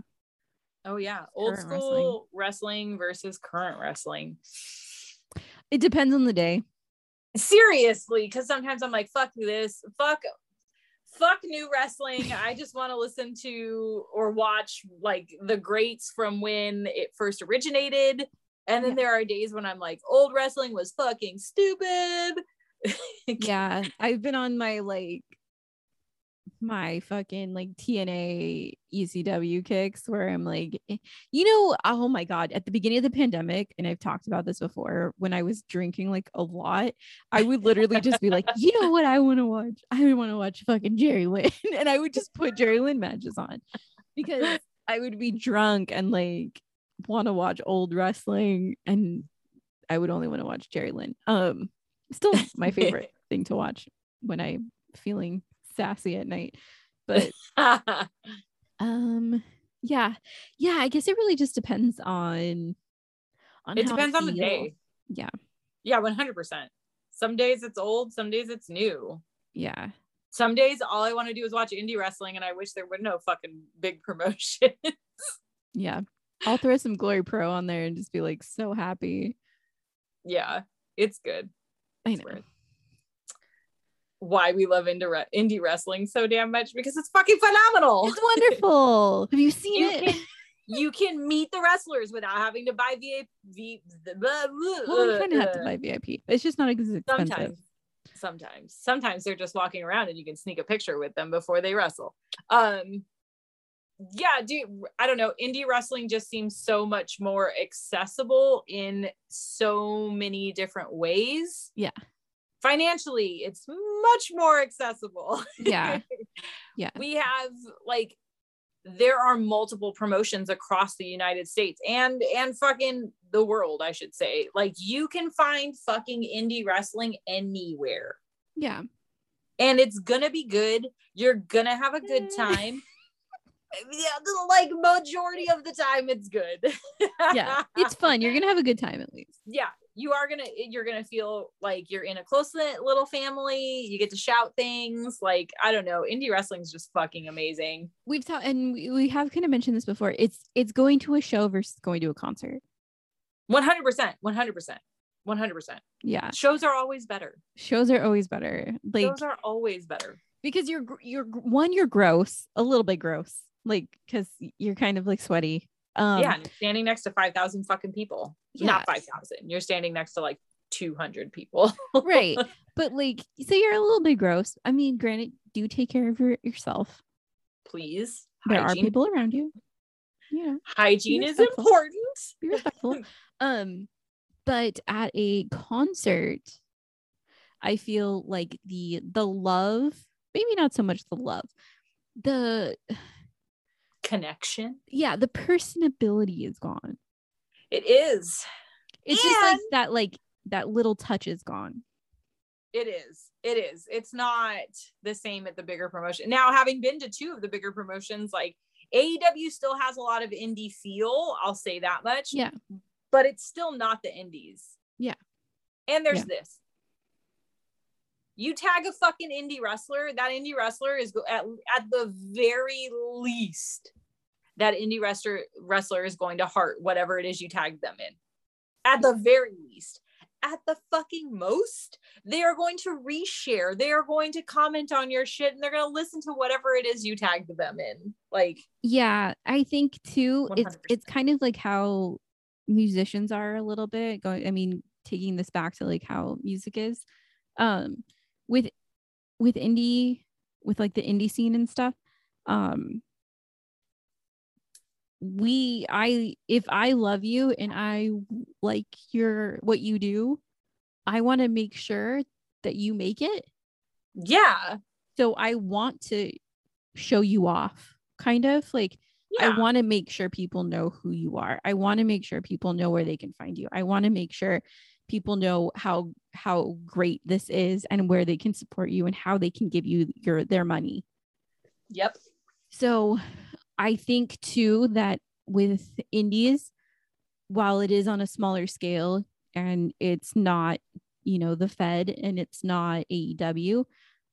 Oh yeah. Old school wrestling. versus current wrestling. It depends on the day. Seriously, because sometimes I'm like, fuck this, fuck fuck new wrestling. I just want to listen to or watch like the greats from when it first originated. And then Yeah. there are days when I'm like, old wrestling was fucking stupid. yeah i've been on my like my fucking like tna ecw kicks where i'm like eh, you know oh my god at the beginning of the pandemic and i've talked about this before when i was drinking like a lot i would literally just be like you know what i want to watch i want to watch fucking jerry lynn and i would just put jerry lynn matches on because i would be drunk and like want to watch old wrestling and I would only want to watch Jerry Lynn. Um, still my favorite thing to watch when I'm feeling sassy at night. But um, yeah, yeah. I guess it really just depends on. on it depends on the day. Yeah, Yeah, 100%. Some days it's old, some days it's new. yeah, Some days all I want to do is watch indie wrestling and I wish there were no fucking big promotion. yeah. I'll throw some Glory Pro on there and just be like so happy. yeah, it's good. I It's know. weird. Why we love indie, indie wrestling so damn much because it's fucking phenomenal. It's wonderful. Have you seen you it? can you can meet the wrestlers without having to buy VA, V, blah, blah, well, you kind of have to uh, buy VIP. It's just not as expensive. sometimes sometimes sometimes they're just walking around and you can sneak a picture with them before they wrestle um yeah dude i don't know indie wrestling just seems so much more accessible in so many different ways Yeah. Financially it's much more accessible Yeah. Yeah. we have like there are multiple promotions across the United States and and fucking the world, I should say. Like you can find fucking indie wrestling anywhere. Yeah. And it's gonna be good. You're gonna have a good time. yeah, like majority of the time it's good. Yeah. It's fun. You're gonna have a good time at least. yeah, you are gonna you're gonna feel like you're in a close little family. You get to shout things. Like, I don't know, indie wrestling's just fucking amazing. We've talked and we, we have kind of mentioned this before. It's it's going to a show versus going to a concert. 100%, 100%, 100%. Yeah. Shows are always better. Shows are always better. Like Shows are always better. because you're you're one you're gross, a little bit gross. Like cuz you're kind of like sweaty. Um yeah, standing next to 5,000 fucking people. Yeah. Not 5,000. You're standing next to like 200 people. right. But like so you're a little bit gross. I mean, granted, do take care of your, yourself. Please. There are people around you. Yeah. hygiene is important. be respectful. um, but at a concert, I feel like the the love, maybe not so much the love, the Connection. yeah, the personability is gone. It is. It's just like that, like that little touch is gone. It is. It is. It's not the same at the bigger promotion. Now, having been to two of the bigger promotions, like AEW still has a lot of indie feel. I'll say that much. Yeah. But it's still not the indies. Yeah. And there's Yeah. this. You tag a fucking indie wrestler, that indie wrestler is go- at, at the very least, that indie wrestler wrestler is going to heart whatever it is you tagged them in. At the very least. At the fucking most, they are going to reshare. They are going to comment on your shit and they're going to listen to whatever it is you tagged them in. Like, Yeah, I think too. It's 100%. it's kind of like how musicians are a little bit going. I mean, taking this back to like how music is, um, with with indie, with like the indie scene and stuff. Um, we, I, if I love you and I like your what you do, I want to make sure that you make it. yeah. So I want to show you off, kind of like. Yeah. I want to make sure people know who you are. I want to make sure people know where they can find you. I want to make sure people know how how great this is and where they can support you and how they can give you your their money. yep. So I think too that with indies, while it is on a smaller scale and it's not, you know, the Fed and it's not AEW,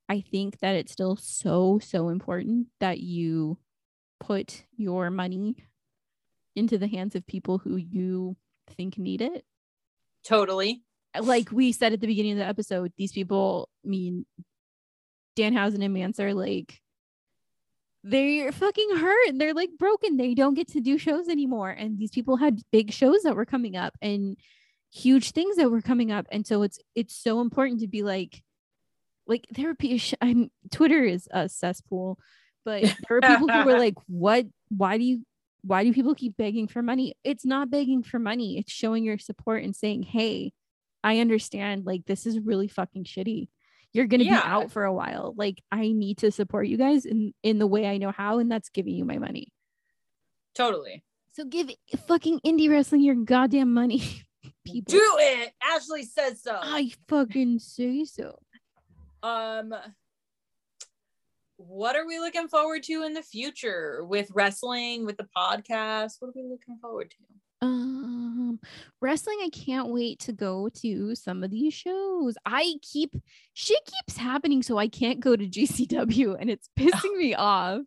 I think that it's still so, so important that you put your money into the hands of people who you think need it. Totally. Like we said at the beginning of the episode, these people mean Danhausen and Mance are like they're fucking hurt. They're like broken. They don't get to do shows anymore. And these people had big shows that were coming up and huge things that were coming up. And so it's it's so important to be like like therapy. I'm Twitter is a cesspool, but there are people who were like, "What? Why do you? Why do people keep begging for money?" It's not begging for money. It's showing your support and saying, "Hey, I understand. Like this is really fucking shitty. You're gonna Yeah. be out for a while. Like I need to support you guys in in the way I know how, and that's giving you my money. Totally. So give fucking indie wrestling your goddamn money. people. Do it. Ashley says so. I fucking say so. Um, what are we looking forward to in the future with wrestling, with the podcast? What are we looking forward to? Um, wrestling, I can't wait to go to some of these shows. I keep shit keeps happening, so I can't go to GCW, and it's pissing me off.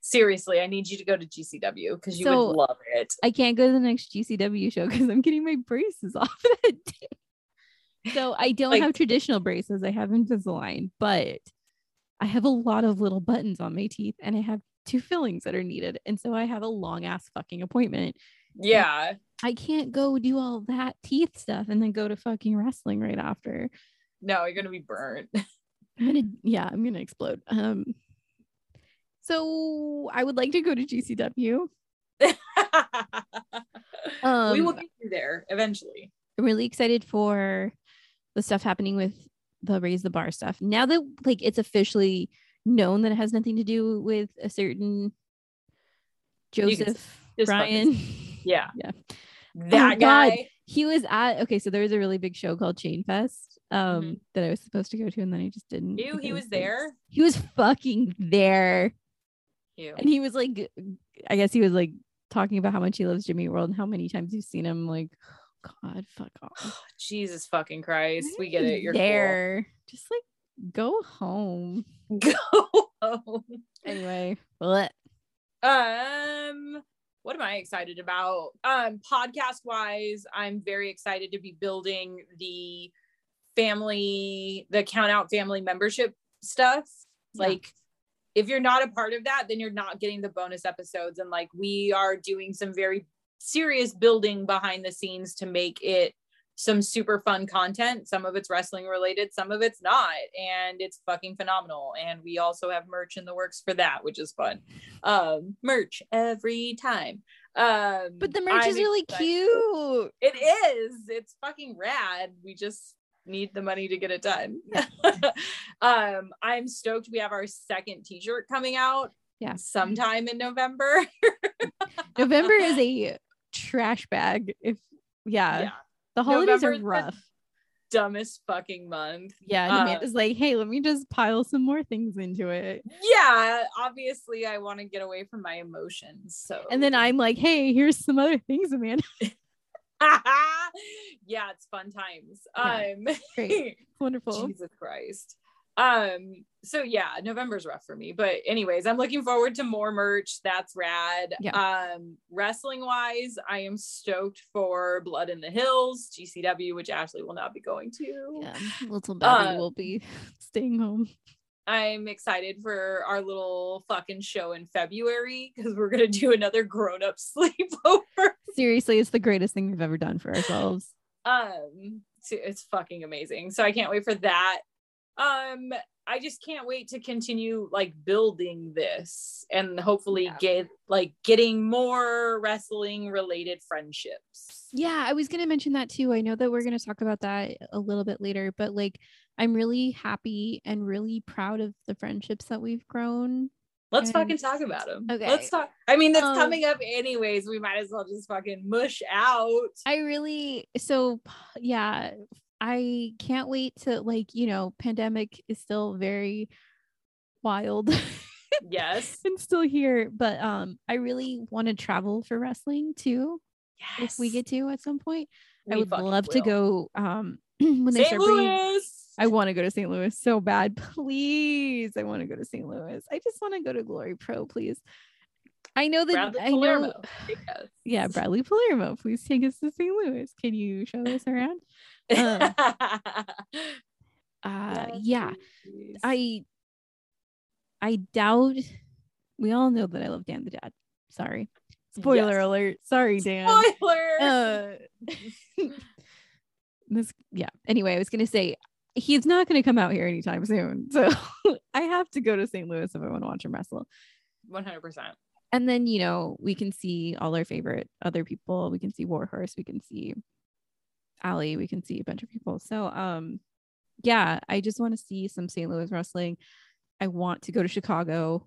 Seriously, I need you to go to GCW because you So- would love it. I can't go to the next GCW show because I'm getting my braces off that day. So I don't Like- have traditional braces. I have Invisalign, but I have a lot of little buttons on my teeth, and I have two fillings that are needed, and so I have a long ass fucking appointment. Yeah. I can't go do all that teeth stuff and then go to fucking wrestling right after. No, you're gonna be burnt. I'm gonna yeah, I'm gonna explode. Um so I would like to go to GCW. Um we will get you there eventually. I'm really excited for the stuff happening with the raise the bar stuff. Now that like it's officially known that it has nothing to do with a certain Joseph Ryan. Yeah. Yeah. That Oh, God. guy. he was at okay, so there was a really big show called Chain Fest um Mhm. that I was supposed to go to and then I just didn't. Ew, he was it's- there. He was fucking there. Ew. And he was like I guess he was like talking about how much he loves Jimmy World and how many times you've seen him like God fuck off. Jesus fucking Christ. We get it. You're there. Just like go home. Go home. Anyway, bleh. Um, what am I excited about? Um, podcast wise, I'm very excited to be building the family, the count out family membership stuff. Yeah. Like, if you're not a part of that, then you're not getting the bonus episodes. And like, we are doing some very serious building behind the scenes to make it some super fun content. Some of it's wrestling related, some of it's not. And it's fucking phenomenal. And we also have merch in the works for that, which is fun. Um, merch every time. Um, but the merch I'm is really excited- cute. It is. It's fucking rad. We just need the money to get it done. um, I'm stoked we have our second t-shirt coming out Yeah. sometime in November. November is a trash bag. If yeah, yeah. The holidays are rough. Dumbest fucking month. Yeah, and Uh, Amanda's like, hey, let me just pile some more things into it. Yeah, obviously I want to get away from my emotions. So And then I'm like, hey, here's some other things, Amanda. yeah, it's fun times. Yeah, Um Great. Wonderful. Jesus Christ. Um, so yeah, November's rough for me. But anyways, I'm looking forward to more merch. That's rad. Um, wrestling wise, I am stoked for Blood in the Hills, GCW, which Ashley will not be going to. Yeah, little Bobby Uh, will be staying home. I'm excited for our little fucking show in February because we're gonna do another grown-up sleepover. Seriously, it's the greatest thing we've ever done for ourselves. um it's fucking amazing so i can't wait for that um i just can't wait to continue like building this and hopefully Yeah. get like getting more wrestling related friendships Yeah, I was going to mention that too. I know that we're going to talk about that a little bit later, but like I'm really happy and really proud of the friendships that we've grown. let's And- fucking talk about them Okay. let's talk i mean it's Um, coming up anyways we might as well just fucking mush out I really so yeah, I can't wait to like, you know, pandemic is still very wild yes and still here, but um I really want to travel for wrestling too Yes. if we get to at some point. I would love to go um when they st start bringing I want to go to St. Louis so bad. Please. I want to go to St. Louis. I just want to go to Glory Pro, please. I know that Bradley I know. Palermo. Yeah, Bradley Palermo. Please take us to St. Louis. Can you show us around? Um, Uh yeah. I I doubt we all know that I love Dan the Dad. Sorry. Spoiler Yes. alert. Sorry, Dan. Spoiler. Uh, this yeah. Anyway, I was gonna say he's not gonna come out here anytime soon. So I have to go to St. Louis if I want to watch him wrestle. 100%. And then, you know, we can see all our favorite other people. We can see Warhorse, we can see Ali, we can see a bunch of people. So um yeah, I just want to see some St. Louis wrestling. I want to go to Chicago.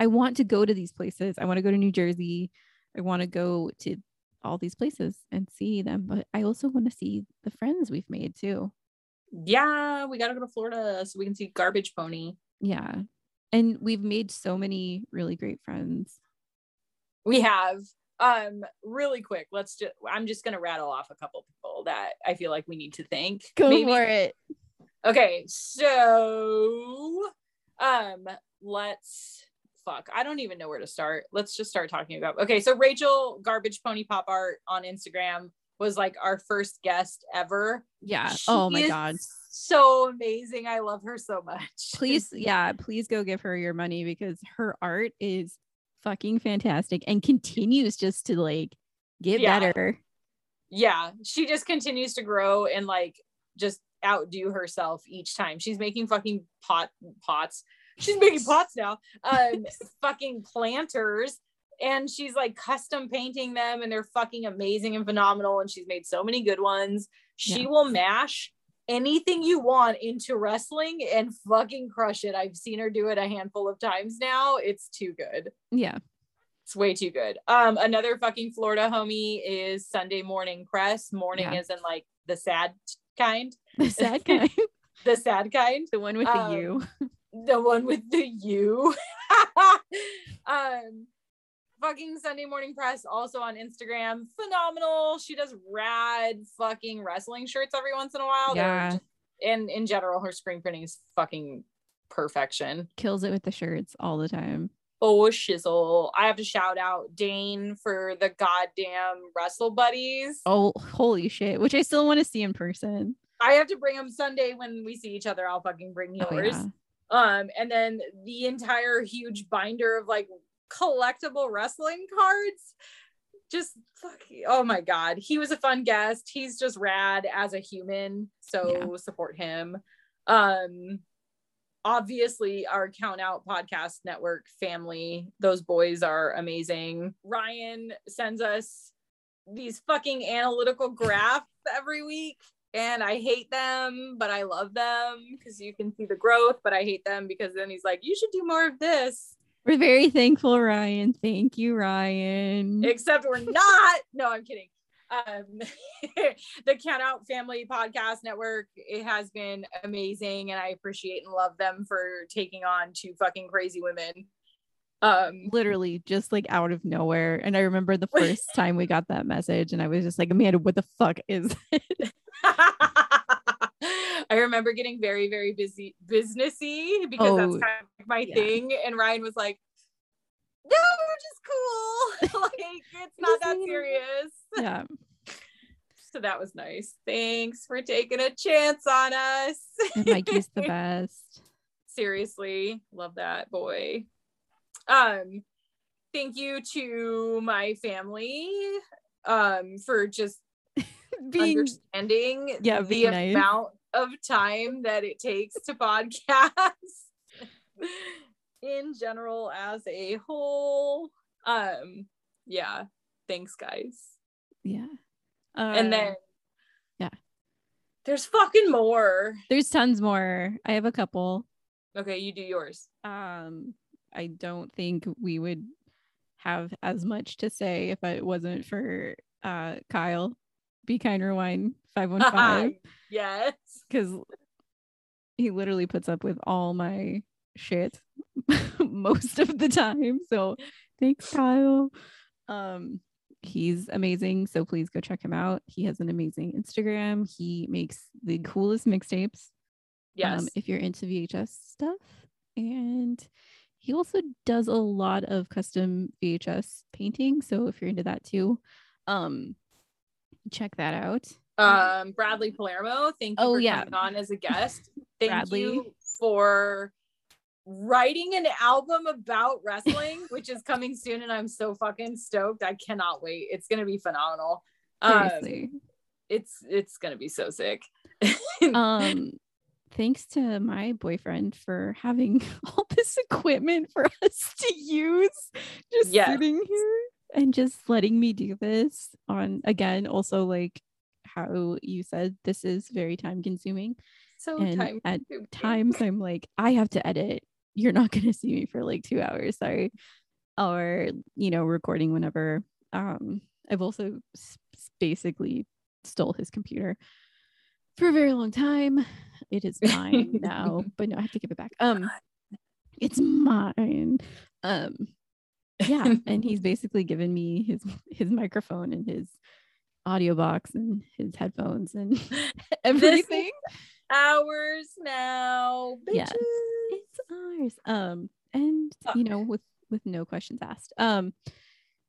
I want to go to these places. I want to go to New Jersey. I want to go to all these places and see them. But I also want to see the friends we've made too. Yeah, we gotta go to Florida so we can see Garbage Pony. Yeah. And we've made so many really great friends. We have um really quick let's just i'm just gonna rattle off a couple people that i feel like we need to thank Go Maybe- for it. okay so um let's fuck i don't even know where to start let's just start talking about okay so rachel garbage pony pop art on instagram was like our first guest ever Yeah. She oh my God. so amazing i love her so much Please, yeah, please go give her your money because her art is fucking fantastic and continues just to like get Yeah. better. yeah she just continues to grow and like just outdo herself each time she's making fucking pot pots she's making pots now um fucking planters and she's like custom painting them and they're fucking amazing and phenomenal and she's made so many good ones she Yeah. will mash anything you want into wrestling and fucking crush it i've seen her do it a handful of times now it's too good Yeah. it's way too good. Um, another fucking Florida homie is Sunday mourning press. Mourning Yeah. is in like the sad kind, The sad kind. the sad kind, the one with Um, the U. the one with the U. um, fucking Sunday mourning press also on Instagram. Phenomenal. She does rad fucking wrestling shirts every once in a while. Yeah. just- and in general, her screen printing is fucking perfection. Kills it with the shirts all the time. Oh shizzle. I have to shout out Dane for the goddamn wrestle buddies. Oh, holy shit. Which I still want to see in person. I have to bring them Sunday when we see each other. I'll fucking bring Oh, yours. yeah. Um, and then the entire huge binder of like collectible wrestling cards. Just fuck oh my god. He was a fun guest. He's just rad as a human. So support him. Um obviously our count out podcast network family those boys are amazing ryan sends us these fucking analytical graphs every week and i hate them but i love them because you can see the growth but i hate them because then he's like you should do more of this We're very thankful, Ryan. Thank you, Ryan. except we're not no i'm kidding um the count out family podcast network it has been amazing and i appreciate and love them for taking on two fucking crazy women um Literally just like out of nowhere. And I remember the first time we got that message, and I was just like, Amanda, what the fuck is it? I remember getting very, very busy, businessy because that's Oh, kind of my yeah. thing. And Ryan was like, "No, we're just cool. like it's not that serious." yeah. So that was nice. Thanks for taking a chance on us. Mikey's the best. Seriously, love that boy. Um, thank you to my family um for just Being understanding yeah, the nice. amount of time that it takes to podcast in general as a whole um yeah thanks guys yeah. and Uh, then yeah. there's fucking more there's tons more. I have a couple. okay you do yours Um, I don't think we would have as much to say if it wasn't for uh Kyle, Be Kind Rewind 515. yes because he literally puts up with all my shit most of the time. So thanks, Kyle. Um, he's amazing. So please go check him out. He has an amazing Instagram. He makes the coolest mixtapes. yes Um, if you're into VHS stuff, and he also does a lot of custom VHS painting. So if you're into that too, um, check that out. um bradley palermo thank you Oh, for yeah. coming on as a guest thank Bradley. you for writing an album about wrestling which is coming soon and i'm so fucking stoked i cannot wait it's gonna be phenomenal um, it's it's gonna be so sick um thanks to my boyfriend for having all this equipment for us to use just Yes. sitting here and just letting me do this on again also like how you said this is very time consuming so and time at times i'm like i have to edit you're not going to see me for like two hours sorry or you know recording whenever Um, I've also basically stole his computer for a very long time. It is mine now, but no, I have to give it back. Um, it's mine. Um, yeah, and he's basically given me his his microphone and his audio box and his headphones and everything. Ours now. Yeah. bitches. it's ours. Um, and you know, with with no questions asked. Um,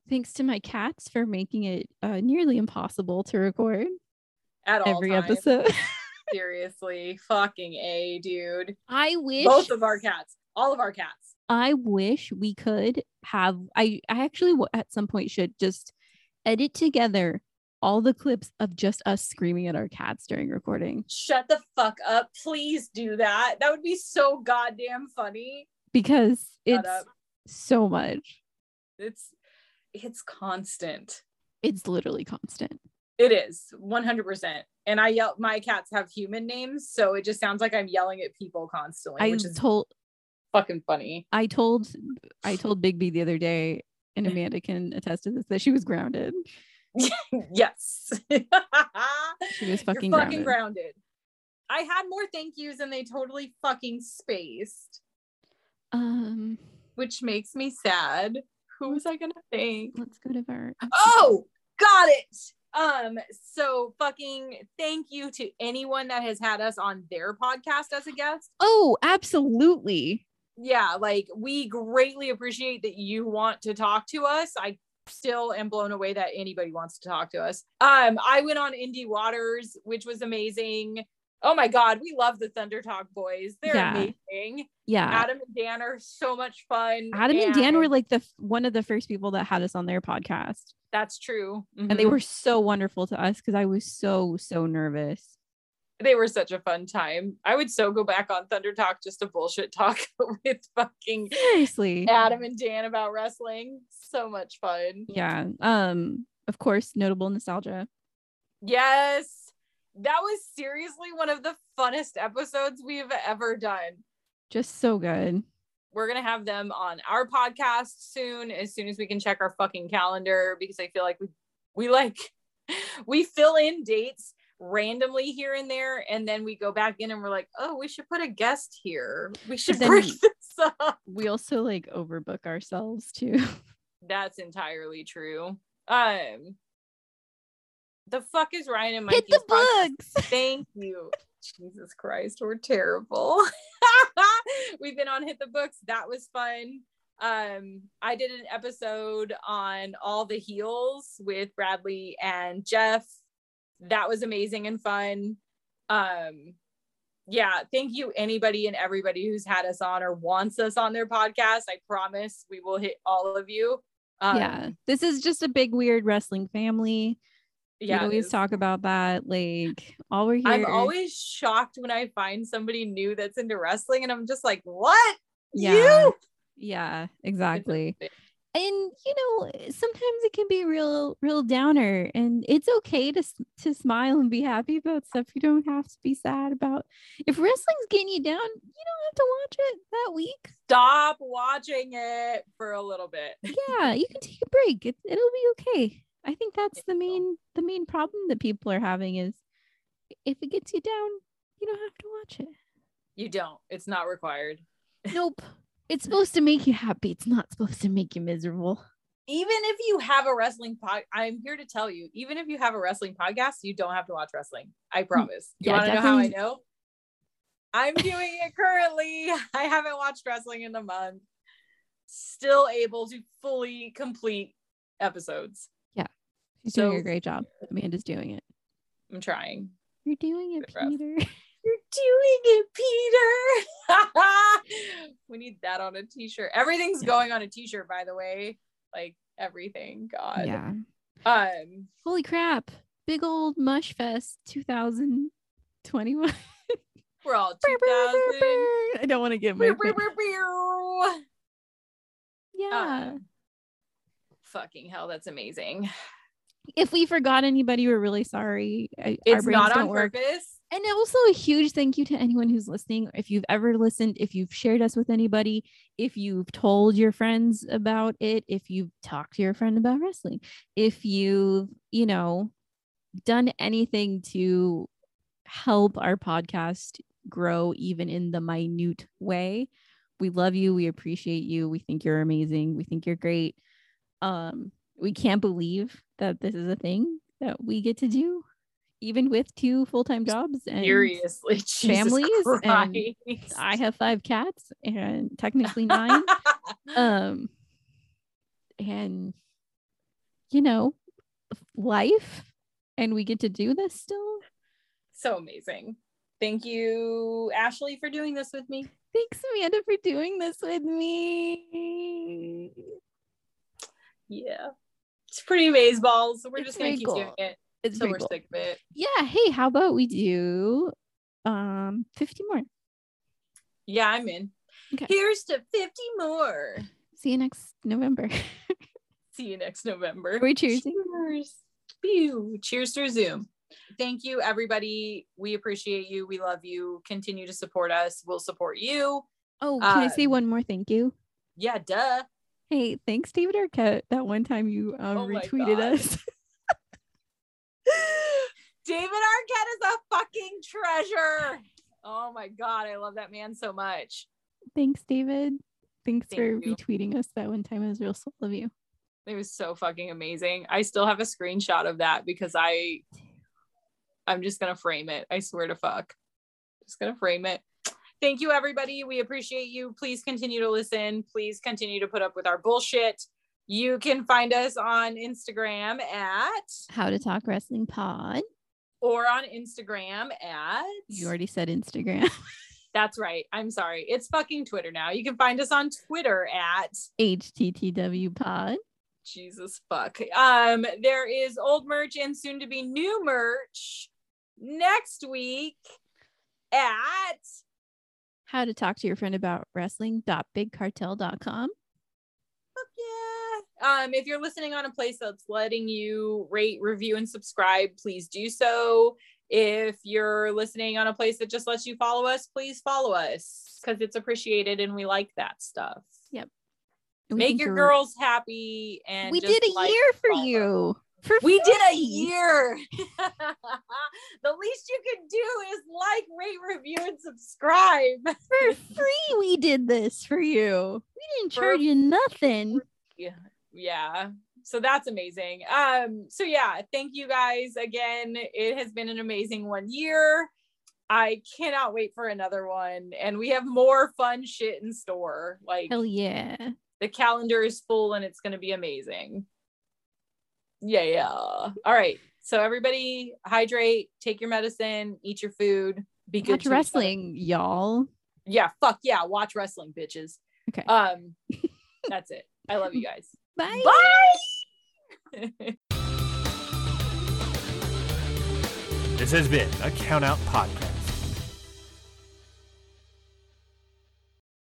thanks to my cats for making it uh, nearly impossible to record At all every times. episode. Seriously, fucking a dude. I wish Both of our cats, all of our cats. I wish we could have. I I actually at some point should just edit together all the clips of just us screaming at our cats during recording Shut the fuck up. Please do that. That would be so goddamn funny. because Shut it's up. so much. It's it's constant. It's literally constant. It is 100%. And I yell my cats have human names, so it just sounds like I'm yelling at people constantly, I which is told fucking funny. I told I told Bigby the other day, and Amanda can attest to this that she was grounded. yes. She was You're fucking fucking grounded. grounded. I had more thank yous and they totally fucking spaced, Um, which makes me sad. Who was I gonna thank? let's go to Vert. Oh, got it. Um, so fucking thank you to anyone that has had us on their podcast as a guest. Oh, absolutely. Yeah, like we greatly appreciate that you want to talk to us. I still am blown away that anybody wants to talk to us. Um, I went on Indie Waters, which was amazing. Oh my god, we love the Thunder Talk boys. They're Yeah. amazing. Yeah. Adam and Dan are so much fun. Adam and Dan were like the f- one of the first people that had us on their podcast, that's true. and they Mhm. were so wonderful to us because I was so so nervous. They were such a fun time. I would so go back on Thunder Talk just to bullshit talk with fucking Seriously. Adam and Dan about wrestling. So much fun. Yeah. Um. Of course, notable nostalgia. Yes. That was seriously one of the funnest episodes we've ever done. Just so good. We're going to have them on our podcast soon as soon as we can check our fucking calendar because I feel like we we like we fill in dates randomly here and there and then we go back in and we're like, "Oh, we should put a guest here. We should bring this up." We also like overbook ourselves too. That's entirely true. Um the fuck is Ryan and Hit Mikey's the podcast? books. Thank you. Jesus Christ, we're terrible. We've been on Hit the Books. That was fun. Um, I did an episode on all the heels with Bradley and Jeff. That was amazing and fun. Um, yeah, thank you, anybody and everybody who's had us on or wants us on their podcast. I promise we will hit all of you. Um, yeah. This is just a big weird wrestling family. yeah. we always talk about that. Like all we're here. I'm always shocked when I find somebody new that's into wrestling, and I'm just like, "What? Yeah. You?" Yeah, exactly. And you know eh, sometimes it can be real real downer and it's okay to to smile and be happy about stuff. You don't have to be sad about if wrestling's getting you down you don't have to watch it that week. Stop watching it for a little bit. yeah you can take a break. It, it'll be okay. I think that's the main the main problem that people are having is if it gets you down you don't have to watch it. You don't. It's not required. nope it's supposed to make you happy it's not supposed to make you miserable Even if you have a wrestling pod, I'm here to tell you. Even if you have a wrestling podcast, you don't have to watch wrestling. I mm, promise. You yeah, want to know how I know? I'm doing it currently. I haven't watched wrestling in a month. Still able to fully complete episodes. Yeah. She's doing a great job amanda's doing it I'm trying. You're doing it. Peter. You're doing it, Peter. we need that on a t-shirt. Everything's going on a t-shirt, by the way. Like everything. God. yeah. Um, Holy crap. Big old Mush Fest 2021. we're all 2000. I don't want to get my. Yeah. Um, fucking hell, that's amazing. if we forgot anybody, we're really sorry. I, It's not on work. purpose. And also a huge thank you to anyone who's listening. If you've ever listened, if you've shared us with anybody, if you've told your friends about it, if you've talked to your friend about wrestling, if you've, you know, done anything to help our podcast grow even in the minute way. We love you. We appreciate you. We think you're amazing. We think you're great. Um, we can't believe that this is a thing that we get to do even with two full-time jobs and Seriously, Jesus families and I have five cats and technically nine. um and you know life and we get to do this still. so amazing. Thank you, Ashley, for doing this with me. Thanks Amanda for doing this with me. Yeah. It's pretty amazeballs. balls. We're It's just gonna keep cool. doing it It's until pretty we're cool. sick of it. Yeah, hey, how about we do um 50 more. Yeah, I'm in. Okay. Here's to 50 more. See you next November. See you next November. Are we cheersing? Cheers. Pew. Cheers through Zoom. Thank you, everybody. We appreciate you. We love you. Continue to support us. We'll support you. Oh, can I say Um, one more thank you? Yeah, duh. Hey, thanks, David Arquette. That one time you um, Oh retweeted us. David Arquette is a fucking treasure. Oh my God. I love that man so much. thanks, David. Thanks Thank for you. retweeting us that one time. It was real soul of you. It was so fucking amazing. I still have a screenshot of that because I I'm just gonna frame it. I swear to fuck. Just gonna frame it. Thank you everybody. We appreciate you. Please continue to listen. Please continue to put up with our bullshit. You can find us on Instagram at How to Talk Wrestling Pod. Or on Instagram at You already said Instagram. That's right. I'm sorry. It's fucking Twitter now. You can find us on Twitter at HTTW Pod. Jesus fuck. Um, there is old merch and soon to be new merch next week at How to Talk to Your Friend About Wrestling.bigcartel.com. fuck yeah. Um, if you're listening on a place that's letting you rate, review, and subscribe, please do so. If you're listening on a place that just lets you follow us, please follow us because it's appreciated and we like that stuff. Yep. we Make your girls happy and We did a like year for follow. you. For We did a year. the least you can do is like, rate, review, and subscribe. For free, we did this for you. We didn't For charge you nothing. Yeah. Yeah. So that's amazing. Um, so yeah, thank you guys again. It has been an amazing one year. I cannot wait for another one. And we have more fun shit in store. Like Hell yeah. the calendar is full and it's gonna be amazing. Yeah, yeah. All right. So everybody hydrate, take your medicine, eat your food, be good Watch to wrestling, y'all. Yeah, fuck yeah, watch wrestling, bitches. Okay. Um, that's it. I love you guys. Bye. Bye. This has been a Count Out Podcast.